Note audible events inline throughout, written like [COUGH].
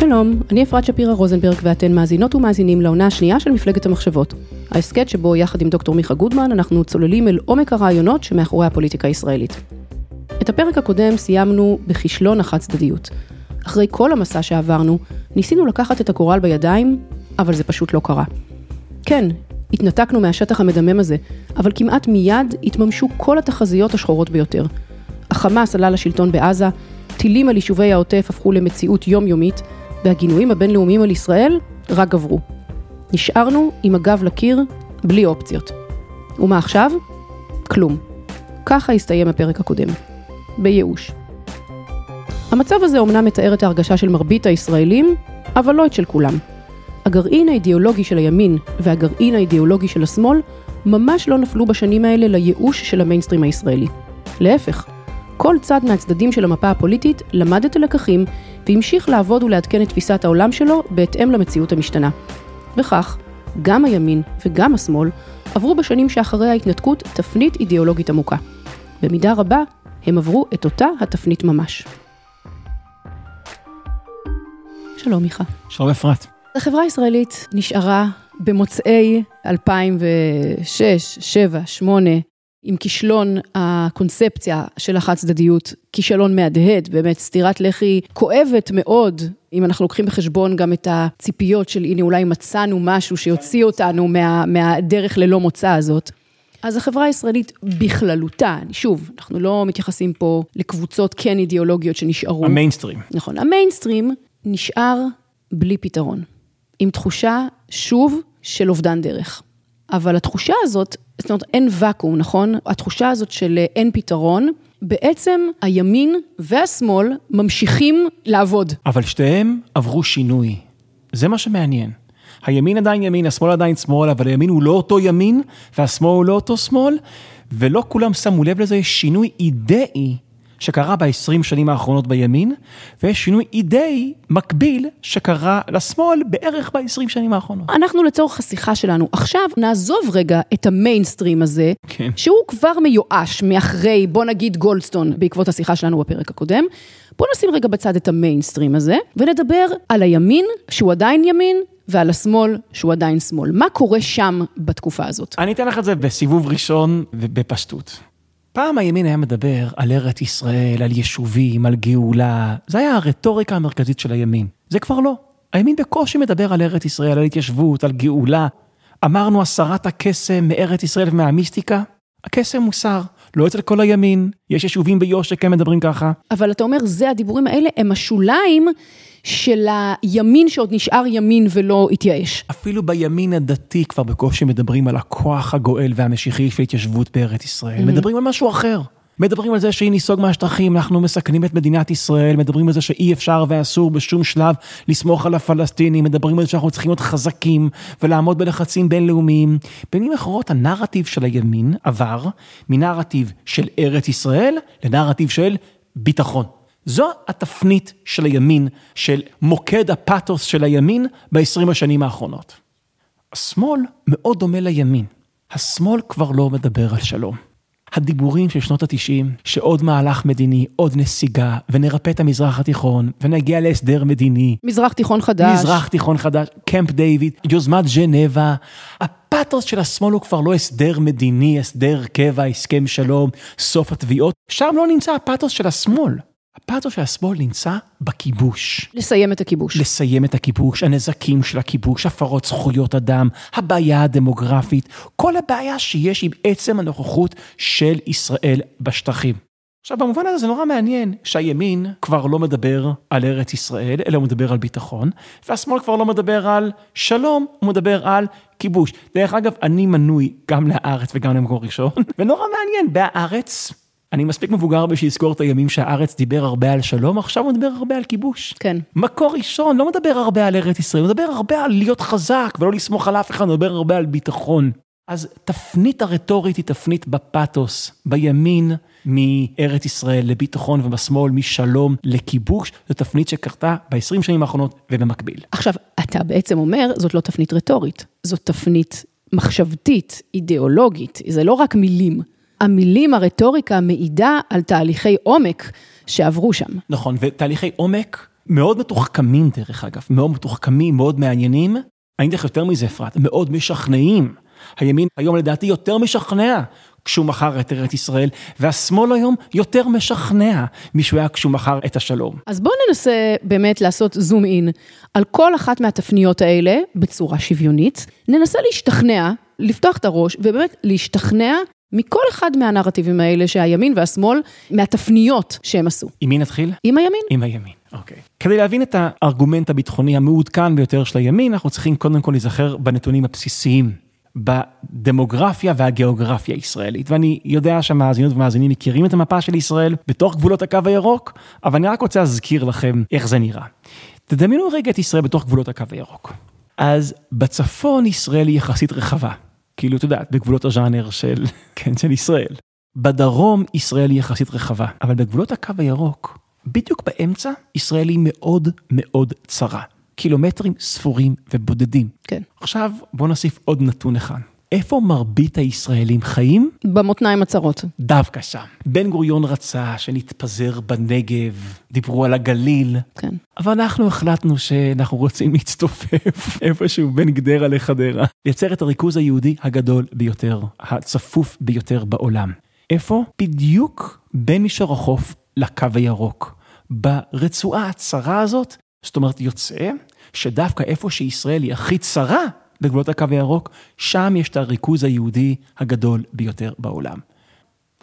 שלום, אני אפרת שפירא רוזנברג ואתן מאזינות ומאזינים לעונה השנייה של מפלגת המחשבות. ההסכת שבו יחד עם דוקטור מיכה גודמן אנחנו צוללים אל עומק הרעיונות שמאחורי הפוליטיקה הישראלית. את הפרק הקודם סיימנו בכישלון החד צדדיות. אחרי כל המסע שעברנו, ניסינו לקחת את הגורל בידיים, אבל זה פשוט לא קרה. כן, התנתקנו מהשטח המדמם הזה, אבל כמעט מיד התממשו כל התחזיות השחורות ביותר. החמאס עלה לשלטון בעזה, טילים על יישובי העוטף הפכו למציאות יומיומית, והגינויים הבינלאומיים על ישראל רק גברו. נשארנו עם הגב לקיר, בלי אופציות. ומה עכשיו? כלום. ככה הסתיים הפרק הקודם. בייאוש. המצב הזה אומנם מתאר את ההרגשה של מרבית הישראלים, אבל לא את של כולם. הגרעין האידיאולוגי של הימין והגרעין האידיאולוגי של השמאל ממש לא נפלו בשנים האלה לייאוש של המיינסטרים הישראלי. להפך, כל צד מהצדדים של המפה הפוליטית למד את הלקחים והמשיך לעבוד ולעדכן את תפיסת העולם שלו בהתאם למציאות המשתנה. וכך, גם הימין וגם השמאל עברו בשנים שאחרי ההתנתקות תפנית אידיאולוגית עמוקה. במידה רבה, הם עברו את אותה התפנית ממש. שלום מיכה. שלום אפרת. החברה הישראלית נשארה במוצאי 2006, 2007, 2008, עם כישלון הקונספציה של החד צדדיות, כישלון מהדהד, באמת סטירת לחי כואבת מאוד, אם אנחנו לוקחים בחשבון גם את הציפיות של הנה אולי מצאנו משהו שיוציא אותנו מה, מהדרך ללא מוצא הזאת. אז החברה הישראלית בכללותה, שוב, אנחנו לא מתייחסים פה לקבוצות כן אידיאולוגיות שנשארו. המיינסטרים. נכון, המיינסטרים נשאר בלי פתרון, עם תחושה, שוב, של אובדן דרך. אבל התחושה הזאת, זאת אומרת, אין ואקום, נכון? התחושה הזאת של אין פתרון, בעצם הימין והשמאל ממשיכים לעבוד. אבל שתיהם עברו שינוי. זה מה שמעניין. הימין עדיין ימין, השמאל עדיין שמאל, אבל הימין הוא לא אותו ימין, והשמאל הוא לא אותו שמאל, ולא כולם שמו לב לזה, יש שינוי אידאי שקרה ב-20 שנים האחרונות בימין, ויש שינוי אידאי מקביל שקרה לשמאל בערך ב-20 שנים האחרונות. אנחנו לצורך השיחה שלנו עכשיו נעזוב רגע את המיינסטרים הזה, כן. שהוא כבר מיואש מאחרי, בוא נגיד גולדסטון, בעקבות השיחה שלנו בפרק הקודם. בוא נשים רגע בצד את המיינסטרים הזה, ונדבר על הימין, שהוא עדיין ימין, ועל השמאל, שהוא עדיין שמאל. מה קורה שם בתקופה הזאת? אני אתן לך את זה בסיבוב ראשון ובפשטות. פעם הימין היה מדבר על ארץ ישראל, על יישובים, על גאולה. זה היה הרטוריקה המרכזית של הימין. זה כבר לא. הימין בקושי מדבר על ארץ ישראל, על התיישבות, על גאולה. אמרנו הסרת הקסם מארץ ישראל ומהמיסטיקה, הקסם מוסר. לא אצל כל הימין, יש יישובים ביו"ש שכן מדברים ככה. אבל אתה אומר, זה הדיבורים האלה, הם השוליים של הימין שעוד נשאר ימין ולא התייאש. אפילו בימין הדתי כבר בקושי מדברים על הכוח הגואל והמשיחי של התיישבות בארץ ישראל. Mm-hmm. מדברים על משהו אחר. מדברים על זה שאם ניסוג מהשטחים אנחנו מסכנים את מדינת ישראל, מדברים על זה שאי אפשר ואסור בשום שלב לסמוך על הפלסטינים, מדברים על זה שאנחנו צריכים להיות חזקים ולעמוד בלחצים בינלאומיים. במילים אחרות, הנרטיב של הימין עבר מנרטיב של ארץ ישראל לנרטיב של ביטחון. זו התפנית של הימין, של מוקד הפאתוס של הימין ב-20 השנים האחרונות. השמאל מאוד דומה לימין. השמאל כבר לא מדבר על שלום. הדיבורים של שנות התשעים, שעוד מהלך מדיני, עוד נסיגה, ונרפא את המזרח התיכון, ונגיע להסדר מדיני. מזרח תיכון חדש. מזרח תיכון חדש, קמפ דיוויד, יוזמת ז'נבה. הפאתוס של השמאל הוא כבר לא הסדר מדיני, הסדר קבע, הסכם שלום, סוף התביעות. שם לא נמצא הפאתוס של השמאל. הפאתוס של השמאל נמצא בכיבוש. לסיים את הכיבוש. לסיים את הכיבוש, הנזקים של הכיבוש, הפרות זכויות אדם, הבעיה הדמוגרפית, כל הבעיה שיש עם עצם הנוכחות של ישראל בשטחים. עכשיו, במובן הזה זה נורא מעניין שהימין כבר לא מדבר על ארץ ישראל, אלא הוא מדבר על ביטחון, והשמאל כבר לא מדבר על שלום, הוא מדבר על כיבוש. דרך אגב, אני מנוי גם לארץ וגם למקור ראשון, [LAUGHS] ונורא מעניין, בהארץ אני מספיק מבוגר בשביל לזכור את הימים שהארץ דיבר הרבה על שלום, עכשיו הוא מדבר הרבה על כיבוש. כן. מקור ראשון לא מדבר הרבה על ארץ ישראל, הוא מדבר הרבה על להיות חזק ולא לסמוך על אף אחד, הוא מדבר הרבה על ביטחון. אז תפנית הרטורית היא תפנית בפתוס, בימין מארץ ישראל לביטחון ובשמאל משלום לכיבוש, זו תפנית שקרתה ב-20 שנים האחרונות ובמקביל. עכשיו, אתה בעצם אומר, זאת לא תפנית רטורית, זאת תפנית מחשבתית, אידיאולוגית, זה לא רק מילים. המילים, הרטוריקה, מעידה על תהליכי עומק שעברו שם. נכון, ותהליכי עומק מאוד מתוחכמים דרך אגב, מאוד מתוחכמים, מאוד מעניינים. אני אגיד לך יותר מזה, אפרת, מאוד משכנעים. הימין היום לדעתי יותר משכנע כשהוא מכר את ארץ ישראל, והשמאל היום יותר משכנע משהוא היה כשהוא מכר את השלום. אז בואו ננסה באמת לעשות זום אין על כל אחת מהתפניות האלה בצורה שוויונית. ננסה להשתכנע, לפתוח את הראש ובאמת להשתכנע מכל אחד מהנרטיבים האלה שהימין והשמאל, מהתפניות שהם עשו. עם מי נתחיל? עם הימין. עם הימין, אוקיי. כדי להבין את הארגומנט הביטחוני המעודכן ביותר של הימין, אנחנו צריכים קודם כל להיזכר בנתונים הבסיסיים בדמוגרפיה והגיאוגרפיה הישראלית. ואני יודע שהמאזינות ומאזינים מכירים את המפה של ישראל בתוך גבולות הקו הירוק, אבל אני רק רוצה להזכיר לכם איך זה נראה. תדמיינו רגע את ישראל בתוך גבולות הקו הירוק. אז בצפון ישראל היא יחסית רחבה. כאילו, את יודעת, בגבולות הז'אנר של, [LAUGHS] כן, של ישראל. בדרום ישראל היא יחסית רחבה, אבל בגבולות הקו הירוק, בדיוק באמצע, ישראל היא מאוד מאוד צרה. קילומטרים ספורים ובודדים. כן. עכשיו בוא נוסיף עוד נתון אחד. איפה מרבית הישראלים חיים? במותניים הצרות. דווקא שם. בן גוריון רצה שנתפזר בנגב, דיברו על הגליל. כן. אבל אנחנו החלטנו שאנחנו רוצים להצטופף [LAUGHS] איפשהו בין גדרה לחדרה. לייצר את הריכוז היהודי הגדול ביותר, הצפוף ביותר בעולם. איפה? בדיוק בין מישור החוף לקו הירוק. ברצועה הצרה הזאת, זאת אומרת יוצא שדווקא איפה שישראל היא הכי צרה בגבולות הקו הירוק, שם יש את הריכוז היהודי הגדול ביותר בעולם.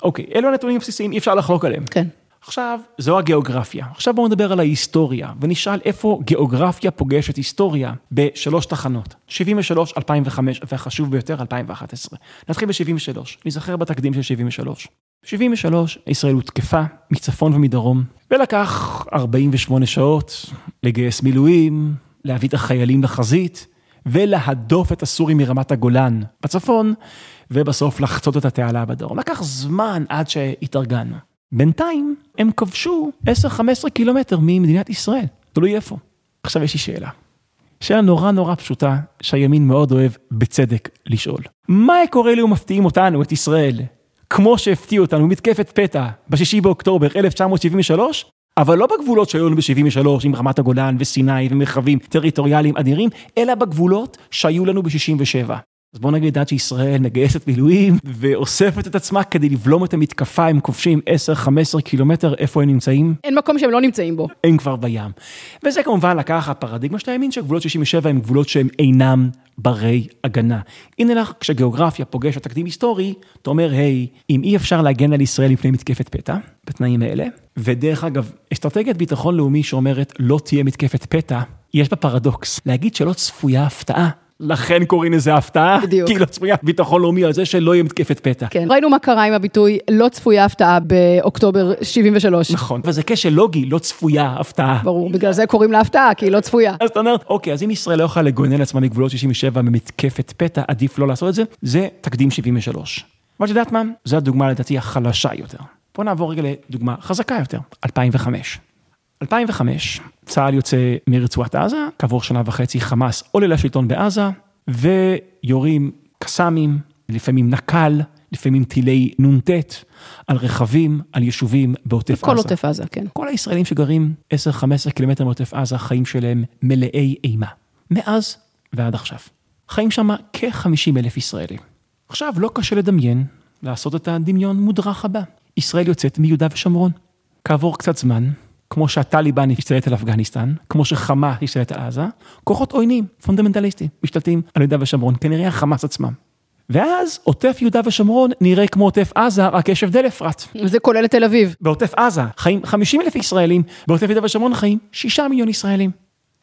אוקיי, אלו הנתונים הבסיסיים, אי אפשר לחלוק עליהם. כן. עכשיו, זו הגיאוגרפיה. עכשיו בואו נדבר על ההיסטוריה, ונשאל איפה גיאוגרפיה פוגשת היסטוריה בשלוש תחנות. 73, 2005, והחשוב ביותר, 2011. נתחיל ב-73, נזכר בתקדים של 73. 73, ישראל הותקפה מצפון ומדרום, ולקח 48 שעות לגייס מילואים, להביא את החיילים לחזית, ולהדוף את הסורים מרמת הגולן בצפון, ובסוף לחצות את התעלה בדרום. לקח זמן עד שהתארגנו. בינתיים הם כבשו 10-15 קילומטר ממדינת ישראל, תלוי איפה. עכשיו יש לי שאלה. שאלה נורא נורא פשוטה, שהימין מאוד אוהב בצדק לשאול. מה קורה לי ומפתיעים אותנו, את ישראל, כמו שהפתיעו אותנו מתקפת פתע ב-6 באוקטובר 1973, אבל לא בגבולות שהיו לנו ב-73 עם רמת הגולן וסיני ומרחבים טריטוריאליים אדירים, אלא בגבולות שהיו לנו ב-67. אז בוא נגיד עד שישראל מגייסת מילואים ואוספת את עצמה כדי לבלום את המתקפה, הם כובשים 10-15 קילומטר, איפה הם נמצאים? אין מקום שהם לא נמצאים בו. הם כבר בים. וזה כמובן לקח הפרדיגמה של הימין שגבולות 67 הם גבולות שהם אינם ברי הגנה. הנה לך, כשגיאוגרפיה פוגשת תקדים היסטורי, אתה אומר, היי, אם אי אפשר להגן על ישראל מפני מתקפת פתע, בתנאים האלה, ודרך אגב, אסטרטגיית ביטחון לאומי שאומרת לא תהיה מתקפת פתע, יש בה פרדוקס. להגיד שלא צפויה הפתעה, לכן קוראים לזה הפתעה, בדיוק. כי לא צפויה ביטחון לאומי על זה שלא יהיה מתקפת פתע. כן. ראינו מה קרה עם הביטוי לא צפויה הפתעה באוקטובר 73. נכון, וזה כשל לוגי, לא צפויה הפתעה. ברור, בגלל זה קוראים לה הפתעה, כי היא לא צפויה. אז אתה אומר, אוקיי, אז אם ישראל לא יכולה לגונן לעצמה מגבולות 67 ממתקפת פתע, עדיף לא לעשות את זה, זה תקדים 73. אבל את יודעת מה? זו הדוגמה לדעתי החלשה יותר. בוא נעבור רגע לדוגמה חזקה יותר, 2005. 2005, צה"ל יוצא מרצועת עזה, כעבור שנה וחצי חמאס עולה לשלטון בעזה, ויורים קסאמים, לפעמים נק"ל, לפעמים טילי נ"ט, על רכבים, על יישובים בעוטף כל עזה. עוטף עזה, כן. כל הישראלים שגרים 10-15 קילומטר מעוטף עזה, החיים שלהם מלאי אימה. מאז ועד עכשיו. חיים שם כ-50 אלף ישראלים. עכשיו, לא קשה לדמיין לעשות את הדמיון מודרך הבא. ישראל יוצאת מיהודה ושומרון. כעבור קצת זמן, כמו שהטליבן השתלט על אפגניסטן, כמו שחמאס השתלט על עזה, כוחות עוינים, פונדמנטליסטים, משתלטים על יהודה ושומרון, כנראה החמאס עצמם. ואז עוטף יהודה ושומרון נראה כמו עוטף עזה, רק יש הבדל אפרת. וזה כולל את תל אביב. בעוטף עזה חיים 50 אלף ישראלים, בעוטף יהודה ושומרון חיים 6 מיליון ישראלים.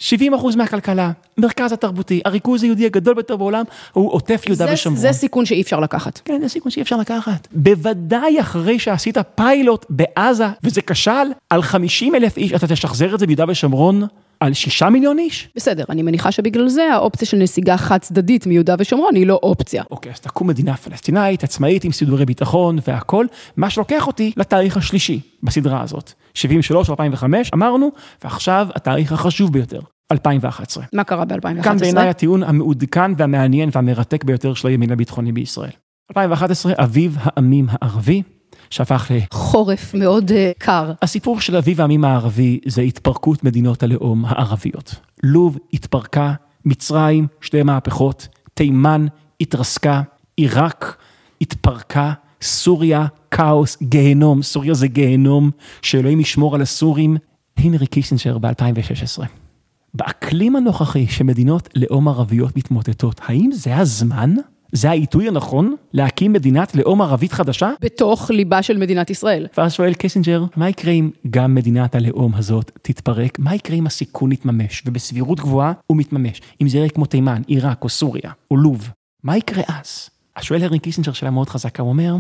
70 אחוז מהכלכלה, מרכז התרבותי, הריכוז היהודי הגדול ביותר בעולם הוא עוטף יהודה יהודה ושומרון. זה סיכון שאי אפשר לקחת. כן, זה סיכון שאי אפשר לקחת. בוודאי אחרי שעשית פיילוט בעזה, וזה כשל, על 50 אלף איש, אתה תשחזר את זה ביהודה ושומרון על 6 מיליון איש? בסדר, אני מניחה שבגלל זה האופציה של נסיגה חד צדדית מיהודה ושומרון היא לא אופציה. אוקיי, אז תקום מדינה פלסטינאית, עצמאית, עם סידורי ביטחון והכל, מה שלוקח אותי לתאריך השלישי בסדרה הזאת. 73 או 2005, אמרנו, ועכשיו התאריך החשוב ביותר, 2011. מה קרה ב-2011? כאן בעיניי הטיעון המעודכן והמעניין והמרתק ביותר של הימין הביטחוני בישראל. 2011, אביב העמים הערבי, שהפך ל... חורף מאוד uh, קר. הסיפור של אביב העמים הערבי זה התפרקות מדינות הלאום הערביות. לוב התפרקה, מצרים, שתי מהפכות, תימן התרסקה, עיראק התפרקה, סוריה, כאוס, גיהנום, סוריה זה גיהנום, שאלוהים ישמור על הסורים. הנרי קיסינג'ר ב-2016. באקלים הנוכחי שמדינות לאום ערביות מתמוטטות, האם זה הזמן? זה העיתוי הנכון להקים מדינת לאום ערבית חדשה? בתוך ליבה של מדינת ישראל. ואז שואל קיסינג'ר, מה יקרה אם גם מדינת הלאום הזאת תתפרק? מה יקרה אם הסיכון יתממש? ובסבירות גבוהה הוא מתממש. אם זה יהיה כמו תימן, עיראק או סוריה או לוב, מה יקרה אז? אז שואל הנרי קיסינג'ר שאלה מאוד חזקה, הוא אומר,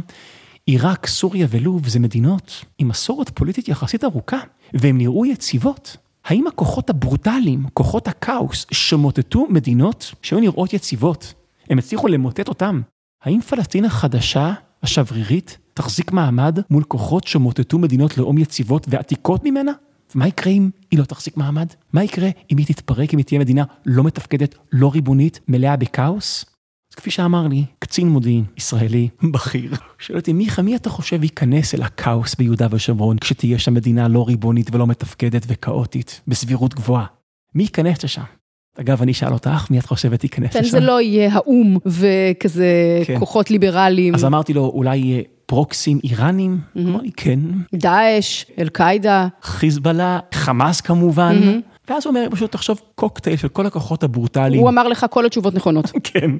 עיראק, סוריה ולוב זה מדינות עם מסורת פוליטית יחסית ארוכה, והן נראו יציבות. האם הכוחות הברוטליים, כוחות הכאוס, שמוטטו מדינות שהיו נראות יציבות, הם הצליחו למוטט אותם? האם פלסטין החדשה, השברירית, תחזיק מעמד מול כוחות שמוטטו מדינות לאום יציבות ועתיקות ממנה? ומה יקרה אם היא לא תחזיק מעמד? מה יקרה אם היא תתפרק, אם היא תהיה מדינה לא מתפקדת, לא ריבונית, מלאה בכאוס? אז כפי שאמר לי, קצין מודיעין ישראלי בכיר, שואל אותי, מיכה, מי אתה חושב ייכנס אל הכאוס ביהודה ושומרון כשתהיה שם מדינה לא ריבונית ולא מתפקדת וכאוטית, בסבירות גבוהה? מי ייכנס לשם? אגב, אני אשאל אותך, מי את חושבת ייכנס כן, לשם? זה לא יהיה האו"ם וכזה כן. כוחות ליברליים. אז אמרתי לו, אולי יהיה פרוקסים איראנים? אמר לי, כן. דאעש, אל-קאעידה. חיזבאללה, חמאס כמובן. ואז הוא אומר, פשוט תחשוב קוקטייל של כל הכוחות הברוטליים. הוא אמר לך כל התשובות נכונות. [LAUGHS] כן.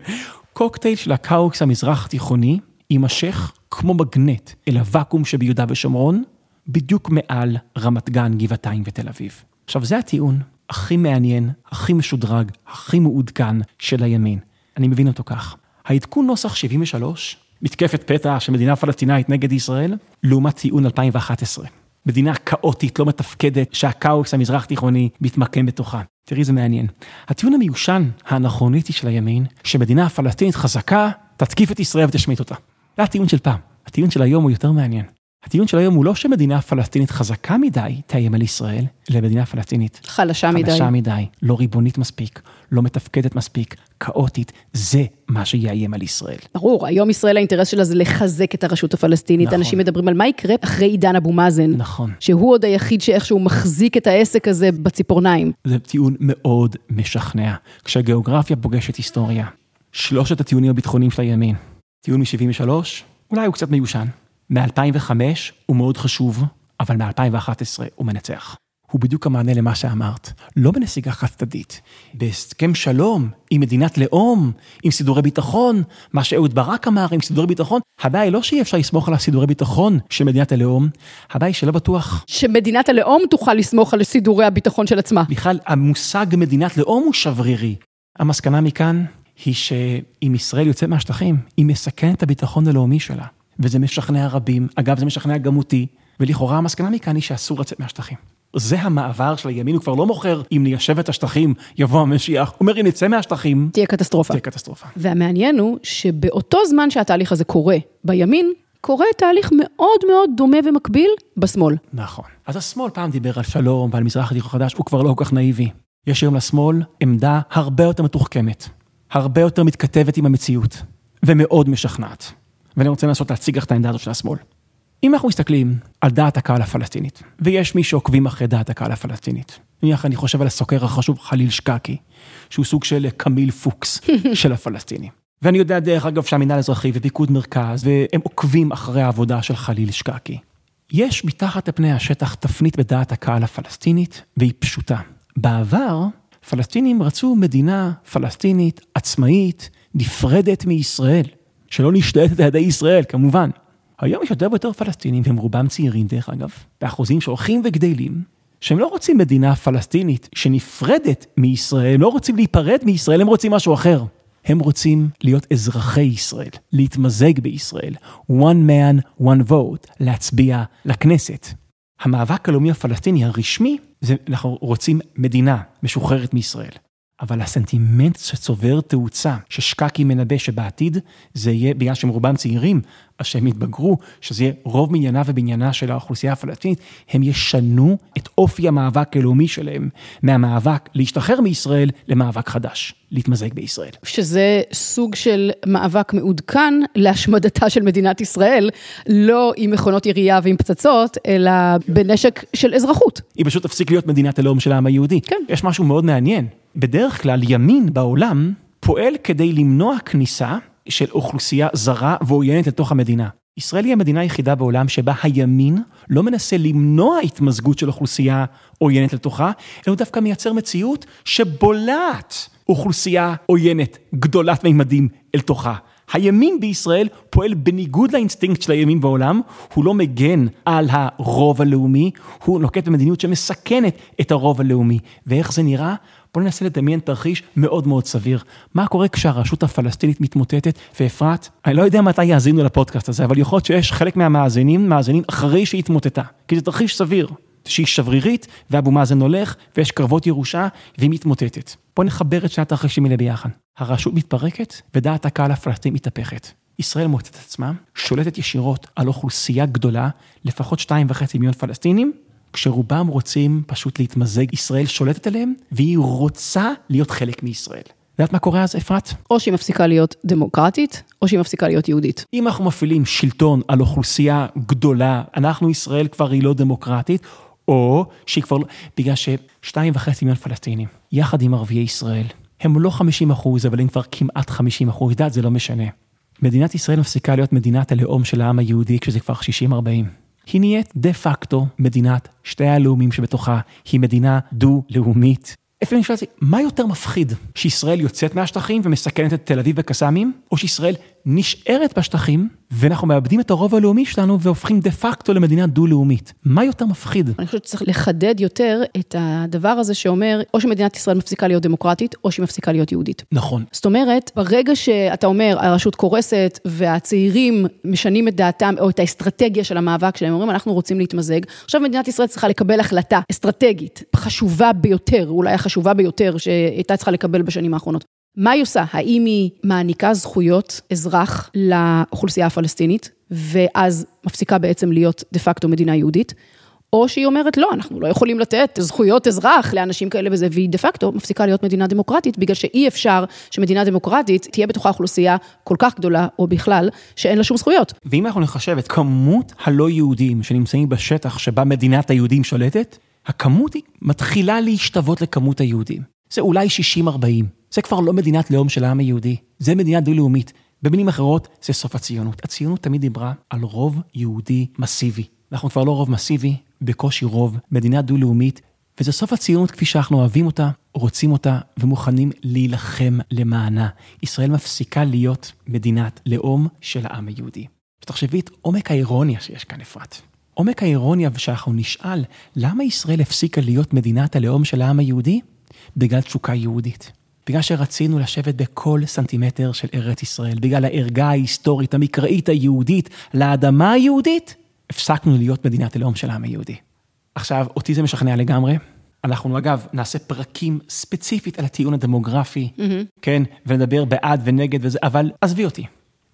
קוקטייל של הכאוס המזרח תיכוני יימשך כמו מגנט אל הוואקום שביהודה ושומרון, בדיוק מעל רמת גן, גבעתיים ותל אביב. עכשיו, זה הטיעון הכי מעניין, הכי משודרג, הכי מעודכן של הימין. אני מבין אותו כך. העדכון נוסח 73, מתקפת פתע של מדינה פלסטינאית נגד ישראל, לעומת טיעון 2011. מדינה כאוטית, לא מתפקדת, שהכאוס המזרח תיכוני מתמקם בתוכה. תראי, זה מעניין. הטיעון המיושן, האנכרוניסטי של הימין, שמדינה פלסטינית חזקה, תתקיף את ישראל ותשמיט אותה. זה הטיעון של פעם. הטיעון של היום הוא יותר מעניין. הטיעון של היום הוא לא שמדינה פלסטינית חזקה מדי תאיים על ישראל, אלא מדינה פלסטינית חלשה מדי. חלשה מדי, לא ריבונית מספיק, לא מתפקדת מספיק, כאוטית, זה מה שיאיים על ישראל. ברור, היום ישראל האינטרס שלה זה לחזק את הרשות הפלסטינית. נכון. אנשים מדברים על מה יקרה אחרי עידן אבו מאזן. נכון. שהוא עוד היחיד שאיכשהו מחזיק את העסק הזה בציפורניים. זה טיעון מאוד משכנע. כשהגיאוגרפיה פוגשת היסטוריה, שלושת הטיעונים הביטחוניים של הימין, טיעון מ-73, אולי הוא קצת מיושן. מ-2005 הוא מאוד חשוב, אבל מ-2011 הוא מנצח. הוא בדיוק המענה למה שאמרת, לא בנסיגה חד צדדית, בהסכם שלום, עם מדינת לאום, עם סידורי ביטחון, מה שאהוד ברק אמר עם סידורי ביטחון, הבעיה היא לא שאי אפשר לסמוך על הסידורי ביטחון של מדינת הלאום, הבעיה היא שלא בטוח שמדינת הלאום תוכל לסמוך על סידורי הביטחון של עצמה. בכלל, המושג מדינת לאום הוא שברירי. המסקנה מכאן היא שאם ישראל יוצאת מהשטחים, היא מסכנת את הביטחון הלאומי שלה. וזה משכנע רבים, אגב, זה משכנע גם אותי, ולכאורה המסקנה מכאן היא שאסור לצאת מהשטחים. זה המעבר של הימין, הוא כבר לא מוכר אם ניישב את השטחים, יבוא המשיח. הוא אומר, אם נצא מהשטחים, תהיה קטסטרופה. תהיה קטסטרופה. והמעניין הוא שבאותו זמן שהתהליך הזה קורה בימין, קורה תהליך מאוד מאוד דומה ומקביל בשמאל. נכון. אז השמאל פעם דיבר על שלום ועל מזרח התיכון חדש, הוא כבר לא כל כך נאיבי. יש היום לשמאל עמדה הרבה יותר מתוחכמת, הרבה יותר מתכתבת עם המציאות, ומאוד משכנעת. ואני רוצה לנסות להציג לך את העמדה הזאת של השמאל. אם אנחנו מסתכלים על דעת הקהל הפלסטינית, ויש מי שעוקבים אחרי דעת הקהל הפלסטינית, נניח אני חושב על הסוקר החשוב חליל שקקי, שהוא סוג של קמיל פוקס [LAUGHS] של הפלסטינים. ואני יודע דרך אגב שהמינהל האזרחי ופיקוד מרכז, והם עוקבים אחרי העבודה של חליל שקקי. יש מתחת לפני השטח תפנית בדעת הקהל הפלסטינית, והיא פשוטה. בעבר, פלסטינים רצו מדינה פלסטינית עצמאית, נפרדת מישראל, שלא נשלטת על ידי ישראל, כמובן. היום יש יותר ויותר פלסטינים, והם רובם צעירים דרך אגב, באחוזים שהולכים וגדלים, שהם לא רוצים מדינה פלסטינית שנפרדת מישראל, הם לא רוצים להיפרד מישראל, הם רוצים משהו אחר. הם רוצים להיות אזרחי ישראל, להתמזג בישראל, one man, one vote, להצביע לכנסת. המאבק הלאומי הפלסטיני הרשמי, זה אנחנו רוצים מדינה משוחררת מישראל. אבל הסנטימנט שצובר תאוצה, ששקקי מנבא שבעתיד זה יהיה, בגלל שהם רובם צעירים, אז שהם יתבגרו, שזה יהיה רוב מניינה ובניינה של האוכלוסייה הפלסטינית, הם ישנו את אופי המאבק הלאומי שלהם, מהמאבק להשתחרר מישראל למאבק חדש, להתמזג בישראל. שזה סוג של מאבק מעודכן להשמדתה של מדינת ישראל, לא עם מכונות ירייה ועם פצצות, אלא בנשק של אזרחות. היא פשוט תפסיק להיות מדינת הלאום של העם היהודי. כן. יש משהו מאוד מעניין. בדרך כלל ימין בעולם פועל כדי למנוע כניסה של אוכלוסייה זרה ועוינת לתוך המדינה. ישראל היא המדינה היחידה בעולם שבה הימין לא מנסה למנוע התמזגות של אוכלוסייה עוינת לתוכה, אלא הוא דווקא מייצר מציאות שבולעת אוכלוסייה עוינת גדולת מימדים אל תוכה. הימין בישראל פועל בניגוד לאינסטינקט של הימין בעולם, הוא לא מגן על הרוב הלאומי, הוא נוקט במדיניות שמסכנת את הרוב הלאומי. ואיך זה נראה? בואו ננסה לדמיין תרחיש מאוד מאוד סביר. מה קורה כשהרשות הפלסטינית מתמוטטת? ואפרת, אני לא יודע מתי יאזינו לפודקאסט הזה, אבל יכול להיות שיש חלק מהמאזינים, מאזינים אחרי שהיא התמוטטה. כי זה תרחיש סביר. שהיא שברירית, ואבו מאזן הולך, ויש קרבות ירושה, והיא מתמוטטת. בואו נחבר את שני התרחישים האלה ביחד. הרשות מתפרקת, ודעת הקהל הפלסטינית מתהפכת. ישראל מוצאת את עצמה, שולטת ישירות על אוכלוסייה גדולה, לפחות שתיים וחצי מיליון פלסטינים, כשרובם רוצים פשוט להתמזג, ישראל שולטת עליהם, והיא רוצה להיות חלק מישראל. יודעת מה קורה אז, אפרת? או שהיא מפסיקה להיות דמוקרטית, או שהיא מפסיקה להיות יהודית. אם אנחנו מפעילים שלטון על אוכלוסייה גדולה, אנחנו ישראל כבר היא לא דמוקרטית, או שהיא כבר לא, בגלל ששתיים וחצי מיליון פלסטינים, יחד עם ערביי ישראל, הם לא 50 אחוז, אבל הם כבר כמעט 50 אחוז, יודעת, זה לא משנה. מדינת ישראל מפסיקה להיות מדינת הלאום של העם היהודי כשזה כבר 60-40. היא נהיית דה פקטו מדינת שתי הלאומים שבתוכה, היא מדינה דו-לאומית. לפעמים שאלתי, מה יותר מפחיד? שישראל יוצאת מהשטחים ומסכנת את תל אביב וקסאמים, או שישראל נשארת בשטחים ואנחנו מאבדים את הרוב הלאומי שלנו והופכים דה פקטו למדינה דו-לאומית? מה יותר מפחיד? אני חושבת שצריך לחדד יותר את הדבר הזה שאומר, או שמדינת ישראל מפסיקה להיות דמוקרטית, או שהיא מפסיקה להיות יהודית. נכון. זאת אומרת, ברגע שאתה אומר, הרשות קורסת והצעירים משנים את דעתם, או את האסטרטגיה של המאבק שלהם, אומרים, אנחנו רוצים להתמזג, עכשיו מדינת ישראל צריכה לקבל החלטה אסטרטגית, חשובה ביותר, אולי החשובה ביותר שהייתה צריכה לקבל בשנים האחרונות. מה היא עושה? האם היא מעניקה זכויות אזרח לאוכלוסייה הפלסטינית, ואז מפסיקה בעצם להיות דה פקטו מדינה יהודית? או שהיא אומרת, לא, אנחנו לא יכולים לתת זכויות אזרח לאנשים כאלה וזה, והיא דה פקטו מפסיקה להיות מדינה דמוקרטית, בגלל שאי אפשר שמדינה דמוקרטית תהיה בתוכה אוכלוסייה כל כך גדולה, או בכלל, שאין לה שום זכויות. ואם אנחנו נחשב את כמות הלא יהודים שנמצאים בשטח שבה מדינת היהודים שולטת, הכמות היא מתחילה להשתוות לכמות היהודים. זה אולי 60-40. זה כבר לא מדינת לאום של העם היהודי, זה מדינה דו-לאומית. במילים אחרות, זה סוף הציונות. הציונות תמיד דיברה על רוב יהודי מסיבי. אנחנו כבר לא רוב מסיבי, בקושי רוב, מדינה דו-לאומית, וזה סוף הציונות כפי שאנחנו אוהבים אותה, רוצים אותה ומוכנים להילחם למענה. ישראל מפסיקה להיות מדינת לאום של העם היהודי. תחשבי את עומק האירוניה שיש כאן, אפרת. עומק האירוניה שאנחנו נשאל, למה ישראל הפסיקה להיות מדינת הלאום של העם היהודי? בגלל תשוקה יהודית. בגלל שרצינו לשבת בכל סנטימטר של ארץ ישראל, בגלל הערגה ההיסטורית, המקראית היהודית, לאדמה היהודית, הפסקנו להיות מדינת הלאום של העם היהודי. עכשיו, אותי זה משכנע לגמרי. אנחנו אגב נעשה פרקים ספציפית על הטיעון הדמוגרפי, mm-hmm. כן, ונדבר בעד ונגד וזה, אבל עזבי אותי.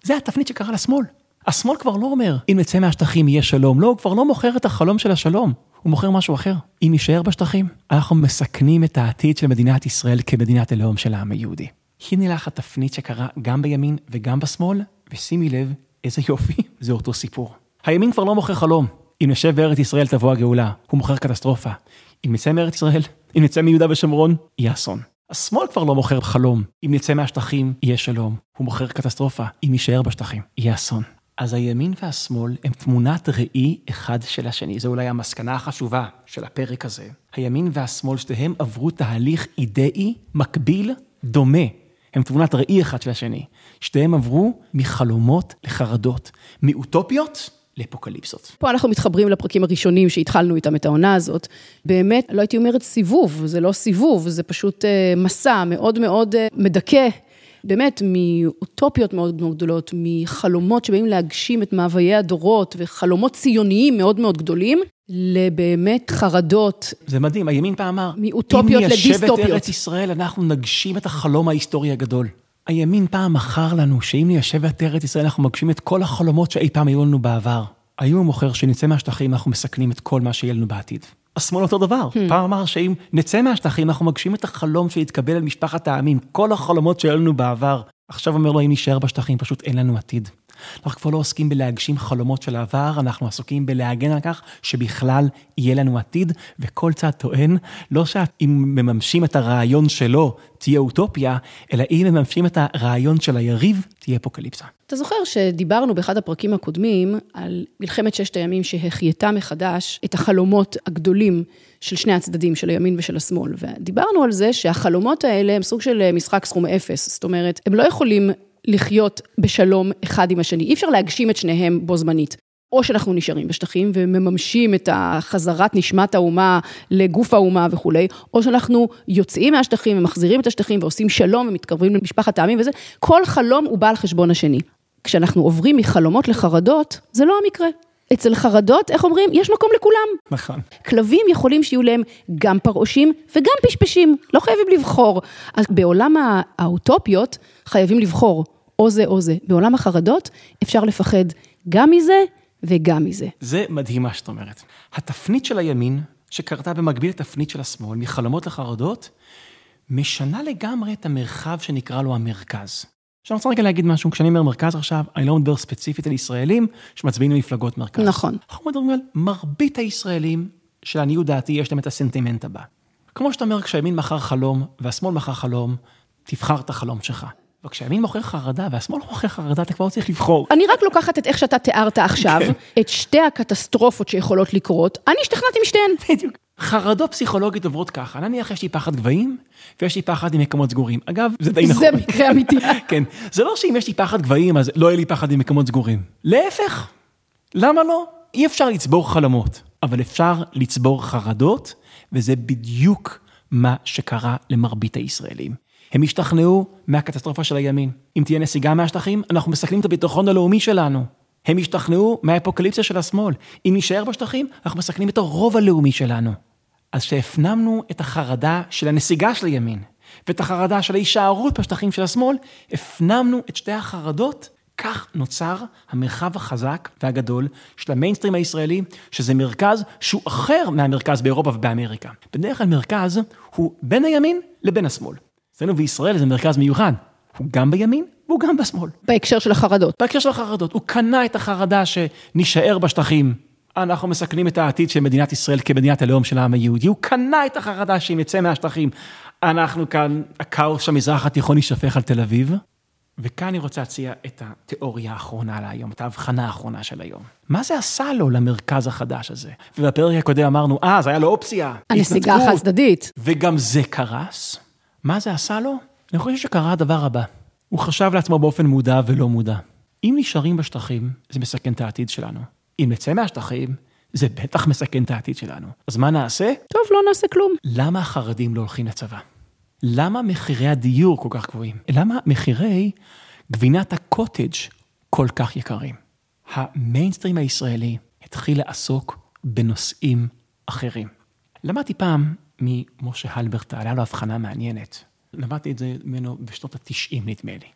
זה התפנית שקרה לשמאל. השמאל כבר לא אומר, אם נצא מהשטחים יהיה שלום, לא, הוא כבר לא מוכר את החלום של השלום, הוא מוכר משהו אחר. אם יישאר בשטחים, אנחנו מסכנים את העתיד של מדינת ישראל כמדינת הלאום של העם היהודי. הנה לך התפנית שקרה גם בימין וגם בשמאל, ושימי לב איזה יופי, [LAUGHS] זה אותו סיפור. הימין כבר לא מוכר חלום. אם נשב בארץ ישראל תבוא הגאולה, הוא מוכר קטסטרופה. אם נצא מארץ ישראל, [LAUGHS] אם נצא מיהודה ושומרון, יהיה אסון. השמאל כבר לא מוכר חלום, אם נצא מהשטחים, יהיה שלום. הוא מוכר קטסטרופה, אם יישאר בשטחים, יהיה אסון. אז הימין והשמאל הם תמונת ראי אחד של השני, זו אולי המסקנה החשובה של הפרק הזה. הימין והשמאל, שתיהם עברו תהליך אידאי מקביל, דומה. הם תמונת ראי אחד של השני. שתיהם עברו מחלומות לחרדות, מאוטופיות לאפוקליפסות. פה אנחנו מתחברים לפרקים הראשונים שהתחלנו איתם את העונה הזאת. באמת, לא הייתי אומרת סיבוב, זה לא סיבוב, זה פשוט אה, מסע מאוד מאוד אה, מדכא. באמת, מאוטופיות מאוד מאוד גדולות, מחלומות שבאים להגשים את מאוויי הדורות וחלומות ציוניים מאוד מאוד גדולים, לבאמת חרדות. זה מדהים, הימין פעם אמר, מאוטופיות אם ניישב את לדיסטופיות. ארץ ישראל, אנחנו נגשים את החלום ההיסטורי הגדול. הימין פעם מכר לנו שאם ניישב את ארץ ישראל, אנחנו מגשים את כל החלומות שאי פעם היו לנו בעבר. היום הוא מוכר שנצא מהשטחים, אנחנו מסכנים את כל מה שיהיה לנו בעתיד. השמאל אותו דבר, Hmm. פעם אמר שאם נצא מהשטחים, אנחנו מגשים את החלום שיתקבל על משפחת העמים, כל החלומות שהיו לנו בעבר. עכשיו אומר לו, אם נישאר בשטחים, פשוט אין לנו עתיד. אנחנו כבר לא עוסקים בלהגשים חלומות של העבר, אנחנו עסוקים בלהגן על כך שבכלל יהיה לנו עתיד, וכל צד טוען, לא שאם מממשים את הרעיון שלו, תהיה אוטופיה, אלא אם מממשים את הרעיון של היריב, תהיה אפוקליפסה. אתה זוכר שדיברנו באחד הפרקים הקודמים על מלחמת ששת הימים שהחייתה מחדש את החלומות הגדולים של שני הצדדים, של הימין ושל השמאל. ודיברנו על זה שהחלומות האלה הם סוג של משחק סכום אפס. זאת אומרת, הם לא יכולים לחיות בשלום אחד עם השני. אי אפשר להגשים את שניהם בו זמנית. או שאנחנו נשארים בשטחים ומממשים את החזרת נשמת האומה לגוף האומה וכולי, או שאנחנו יוצאים מהשטחים ומחזירים את השטחים ועושים שלום ומתקרבים למשפחת העמים וזה, כל חלום הוא בא על חשבון השני. כשאנחנו עוברים מחלומות לחרדות, זה לא המקרה. אצל חרדות, איך אומרים? יש מקום לכולם. נכון. כלבים יכולים שיהיו להם גם פרעושים וגם פשפשים, לא חייבים לבחור. אז בעולם הא- האוטופיות חייבים לבחור, או זה או זה. בעולם החרדות אפשר לפחד גם מזה וגם מזה. זה מדהים מה שאת אומרת. התפנית של הימין, שקרתה במקביל לתפנית של השמאל, מחלומות לחרדות, משנה לגמרי את המרחב שנקרא לו המרכז. עכשיו אני רוצה רגע להגיד משהו, כשאני אומר מרכז עכשיו, אני לא מדבר ספציפית על ישראלים שמצביעים למפלגות מרכז. נכון. אנחנו מדברים על מרבית הישראלים, שלעניות דעתי יש להם את הסנטימנט הבא. כמו שאתה אומר, כשהימין מכר חלום והשמאל מכר חלום, תבחר את החלום שלך. וכשהימין מוכר חרדה והשמאל מוכר חרדה, אתה כבר לא צריך לבחור. אני רק לוקחת את איך שאתה תיארת עכשיו, את שתי הקטסטרופות שיכולות לקרות, אני השתכנעתי משתיהן. בדיוק. חרדות פסיכולוגית עוברות ככה, נניח יש לי פחד גבהים, ויש לי פחד עם מקומות סגורים. אגב, זה די נכון. זה מקרה אמיתי. [LAUGHS] כן, זה לא שאם יש לי פחד גבהים, אז לא יהיה לי פחד עם מקומות סגורים. להפך, למה לא? אי אפשר לצבור חלומות, אבל אפשר לצבור חרדות, וזה בדיוק מה שקרה למרבית הישראלים. הם השתכנעו מהקטסטרופה של הימין. אם תהיה נסיגה מהשטחים, אנחנו מסכנים את הביטחון הלאומי שלנו. הם השתכנעו מהאפוקליפסיה של השמאל. אם נישאר בשטחים, אנחנו מסכנים את הרוב הלאומי שלנו. אז כשהפנמנו את החרדה של הנסיגה של הימין, ואת החרדה של ההישארות בשטחים של השמאל, הפנמנו את שתי החרדות, כך נוצר המרחב החזק והגדול של המיינסטרים הישראלי, שזה מרכז שהוא אחר מהמרכז באירופה ובאמריקה. בדרך כלל מרכז הוא בין הימין לבין השמאל. אצלנו בישראל זה מרכז מיוחד, הוא גם בימין והוא גם בשמאל. בהקשר של החרדות. בהקשר של החרדות, הוא קנה את החרדה שנישאר בשטחים. אנחנו מסכנים את העתיד של מדינת ישראל כמדינת הלאום של העם היהודי. הוא קנה את החרדה שאם יצא מהשטחים, אנחנו כאן, הכאוס של המזרח התיכון יישפך על תל אביב. וכאן אני רוצה להציע את התיאוריה האחרונה להיום, את ההבחנה האחרונה של היום. מה זה עשה לו למרכז החדש הזה? ובפרק הקודם אמרנו, אה, זה היה לו אופציה. הנסיגה התנתקות." החד צדדית. וגם זה קרס. מה זה עשה לו? אני חושב שקרה הדבר הבא. הוא חשב לעצמו באופן מודע ולא מודע. אם נשארים בשטחים, זה מסכן את העתיד שלנו. אם נצא מהשטחים, זה בטח מסכן את העתיד שלנו. אז מה נעשה? טוב, לא נעשה כלום. למה החרדים לא הולכים לצבא? למה מחירי הדיור כל כך גבוהים? למה מחירי גבינת הקוטג' כל כך יקרים? המיינסטרים הישראלי התחיל לעסוק בנושאים אחרים. למדתי פעם ממשה הלברט, היה לו הבחנה מעניינת. למדתי את זה ממנו בשנות ה-90 נדמה לי.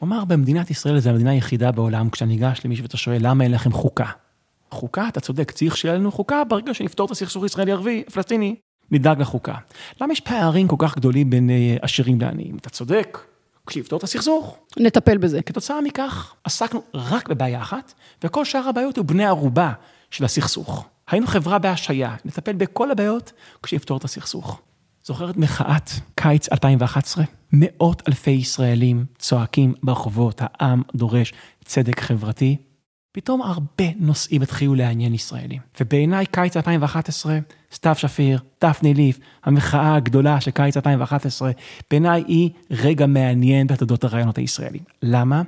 הוא אמר, במדינת ישראל זו המדינה היחידה בעולם, כשאתה ניגש למישהו ואתה שואל, למה אין לכם חוקה? חוקה, אתה צודק, צריך שיהיה לנו חוקה ברגע שנפתור את הסכסוך ישראלי-ערבי, פלסטיני, נדאג לחוקה. למה יש פערים כל כך גדולים בין אה, עשירים לעניים? אתה צודק, כשיפתור את הסכסוך. נטפל בזה. כתוצאה מכך, עסקנו רק בבעיה אחת, וכל שאר הבעיות היו בני ערובה של הסכסוך. היינו חברה בהשעיה, נטפל בכל הבעיות כשיפתור את הסכסוך. זוכרת מחאת קיץ 2011? מאות אלפי ישראלים צועקים ברחובות, העם דורש צדק חברתי. פתאום הרבה נושאים התחילו לעניין ישראלים. ובעיניי קיץ 2011, סתיו שפיר, דפני ליף, המחאה הגדולה של קיץ 2011, בעיניי היא רגע מעניין בתולדות הרעיונות הישראלים. למה?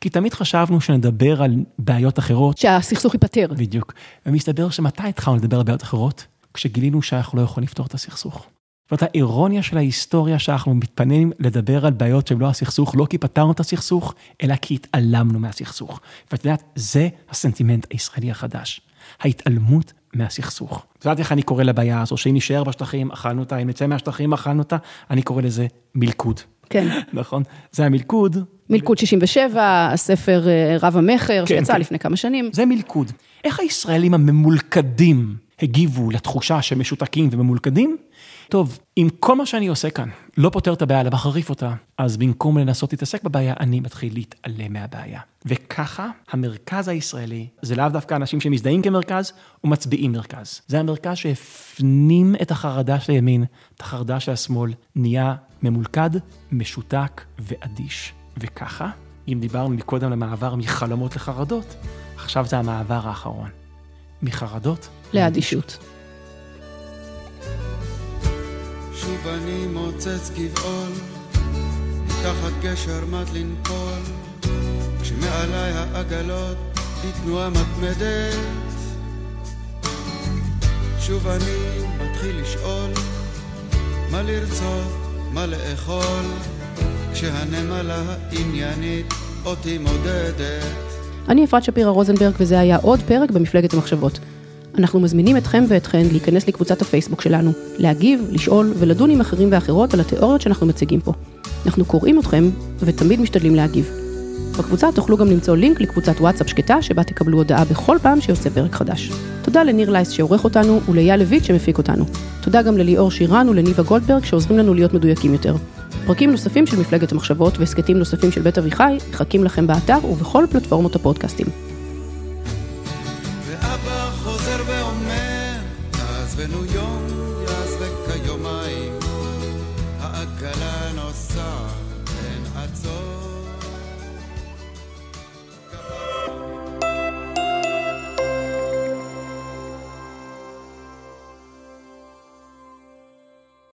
כי תמיד חשבנו שנדבר על בעיות אחרות. שהסכסוך ייפתר. בדיוק. ומסתבר שמתי התחלנו לדבר על בעיות אחרות? כשגילינו שאנחנו לא יכולים לפתור את הסכסוך. זאת האירוניה של ההיסטוריה שאנחנו מתפנים לדבר על בעיות שהן לא הסכסוך, לא כי פתרנו את הסכסוך, אלא כי התעלמנו מהסכסוך. ואת יודעת, זה הסנטימנט הישראלי החדש. ההתעלמות מהסכסוך. את יודעת איך אני קורא לבעיה הזו, שאם נשאר בשטחים, אכלנו אותה, אם נצא מהשטחים, אכלנו אותה, אני קורא לזה מלכוד. כן. [LAUGHS] נכון? זה המלכוד. מלכוד 67, הספר אה, רב המכר, כן, שיצא כן. לפני כמה שנים. זה מלכוד. איך הישראלים הממולכדים הגיבו לתחושה שהם משותקים וממולכדים? טוב, אם כל מה שאני עושה כאן לא פותר את הבעיה, אלא מחריף אותה, אז במקום לנסות להתעסק בבעיה, אני מתחיל להתעלם מהבעיה. וככה, המרכז הישראלי, זה לאו דווקא אנשים שמזדהים כמרכז ומצביעים מרכז. זה המרכז שהפנים את החרדה של הימין, את החרדה של השמאל, נהיה ממולכד, משותק ואדיש. וככה, אם דיברנו מקודם למעבר מחלומות לחרדות, עכשיו זה המעבר האחרון. מחרדות לאדישות. שוב אני מוצץ גבעול, מתחת גשר מט לנפול, כשמעליי העגלות בתנועה מתמדת. שוב אני מתחיל לשאול, מה לרצות, מה לאכול, כשהנמלה העניינית אותי מודדת. אני אפרת שפירא רוזנברג, וזה היה עוד פרק במפלגת המחשבות. אנחנו מזמינים אתכם ואתכן להיכנס לקבוצת הפייסבוק שלנו, להגיב, לשאול ולדון עם אחרים ואחרות על התיאוריות שאנחנו מציגים פה. אנחנו קוראים אתכם ותמיד משתדלים להגיב. בקבוצה תוכלו גם למצוא לינק לקבוצת וואטסאפ שקטה, שבה תקבלו הודעה בכל פעם שיוצא פרק חדש. תודה לניר לייס שעורך אותנו ולאייל לויט שמפיק אותנו. תודה גם לליאור שירן ולניבה גולדברג שעוזרים לנו להיות מדויקים יותר. פרקים נוספים של מפלגת המחשבות והסכתים נוספים של בית אביחי מחכים לכם באתר ובכל פלטפורמות הפודקאסטים.